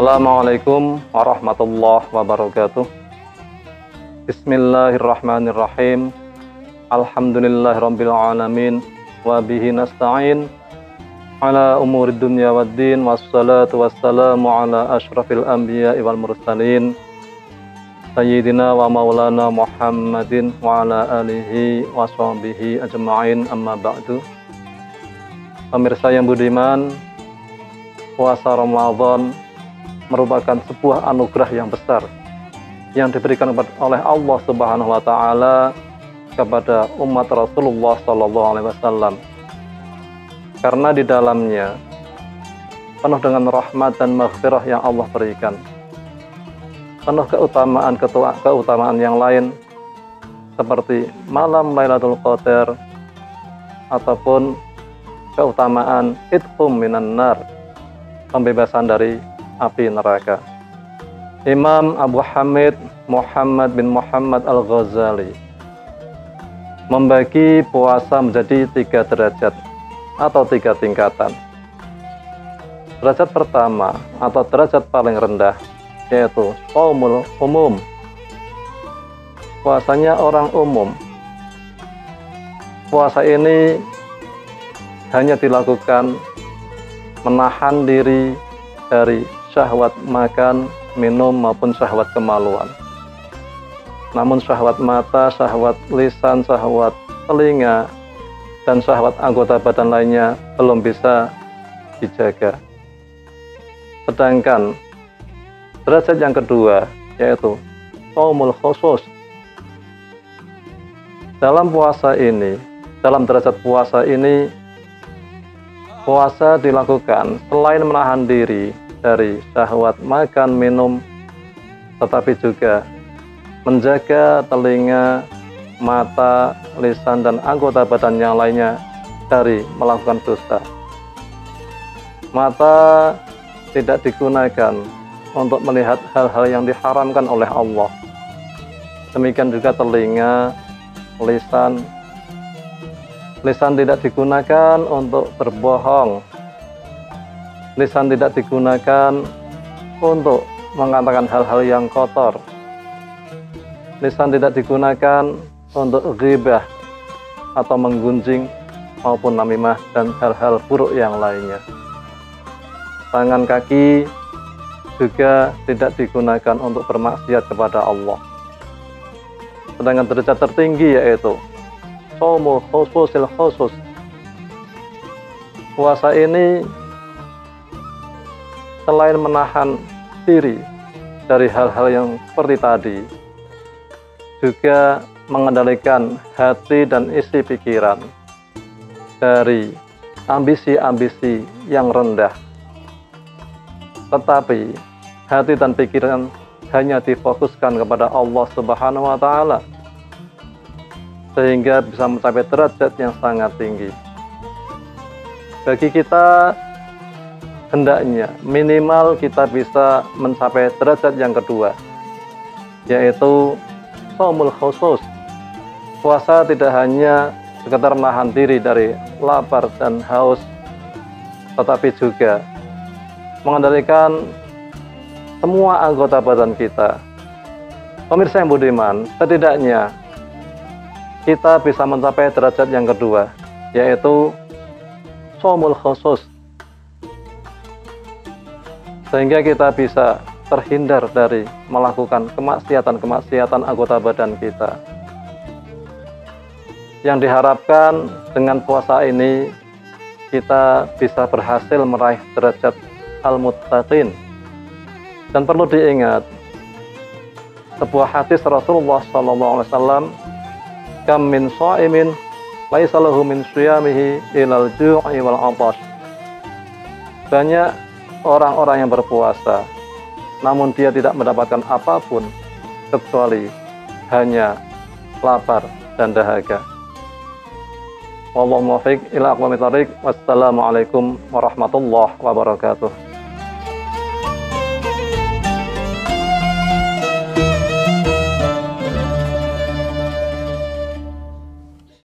Assalamualaikum warahmatullahi wabarakatuh. Bismillahirrahmanirrahim. Alhamdulillahirabbil alamin. Nasta'in. Ala umuri dunya waddin wassalatu wassalamu ala asyrafil anbiya'i wal mursalin. Sayyidina wa maulana Muhammadin wa ala alihi wa sahbihi ajma'in. Amma ba'du. Pemirsa yang budiman Puasa Ramadan merupakan sebuah anugerah yang besar yang diberikan oleh Allah Subhanahu wa taala kepada umat Rasulullah sallallahu alaihi wasallam. Karena di dalamnya penuh dengan rahmat dan maghfirah yang Allah berikan penuh keutamaan keutamaan yang lain seperti malam Lailatul Qadar ataupun keutamaan itqum minan nar pembebasan dari api neraka. Imam Abu Hamid Muhammad bin Muhammad Al-Ghazali membagi puasa menjadi tiga derajat atau tiga tingkatan. Derajat pertama atau derajat paling rendah yaitu qaumul umum. Puasanya orang umum. Puasa ini hanya dilakukan menahan diri dari syahwat makan, minum maupun syahwat kemaluan. Namun syahwat mata, syahwat lisan, syahwat telinga, dan syahwat anggota badan lainnya belum bisa dijaga. Sedangkan Derajat yang kedua yaitu saumul khusus. Dalam puasa ini, dalam derajat puasa ini puasa dilakukan selain menahan diri dari syahwat makan minum tetapi juga menjaga telinga, mata, lisan dan anggota badan yang lainnya dari melakukan dosa. Mata tidak digunakan untuk melihat hal-hal yang diharamkan oleh Allah. Demikian juga telinga, lisan. Lisan tidak digunakan untuk berbohong. Lisan tidak digunakan untuk mengatakan hal-hal yang kotor. Lisan tidak digunakan untuk ghibah atau menggunjing maupun namimah dan hal-hal buruk yang lainnya. Tangan kaki juga tidak digunakan untuk bermaksiat kepada Allah. Sedangkan derajat tertinggi yaitu Somu khususil khusus. Puasa ini selain menahan diri dari hal-hal yang seperti tadi, juga mengendalikan hati dan isi pikiran dari ambisi-ambisi yang rendah. Tetapi hati dan pikiran hanya difokuskan kepada Allah Subhanahu wa taala sehingga bisa mencapai derajat yang sangat tinggi. Bagi kita hendaknya minimal kita bisa mencapai derajat yang kedua yaitu saumul khusus. Puasa tidak hanya sekedar menahan diri dari lapar dan haus tetapi juga mengendalikan semua anggota badan kita. Pemirsa yang budiman, setidaknya kita bisa mencapai derajat yang kedua, yaitu somul khusus. Sehingga kita bisa terhindar dari melakukan kemaksiatan-kemaksiatan anggota badan kita. Yang diharapkan dengan puasa ini kita bisa berhasil meraih derajat al-muttaqin dan perlu diingat sebuah hadis Rasulullah wasallam kam min shaimin laisa lahu min siyamihi ilal ju'i wal banyak orang-orang yang berpuasa namun dia tidak mendapatkan apa pun kecuali hanya lapar dan dahaga. Wallahu muwaffiq ila aqwamit Wassalamualaikum warahmatullahi wabarakatuh.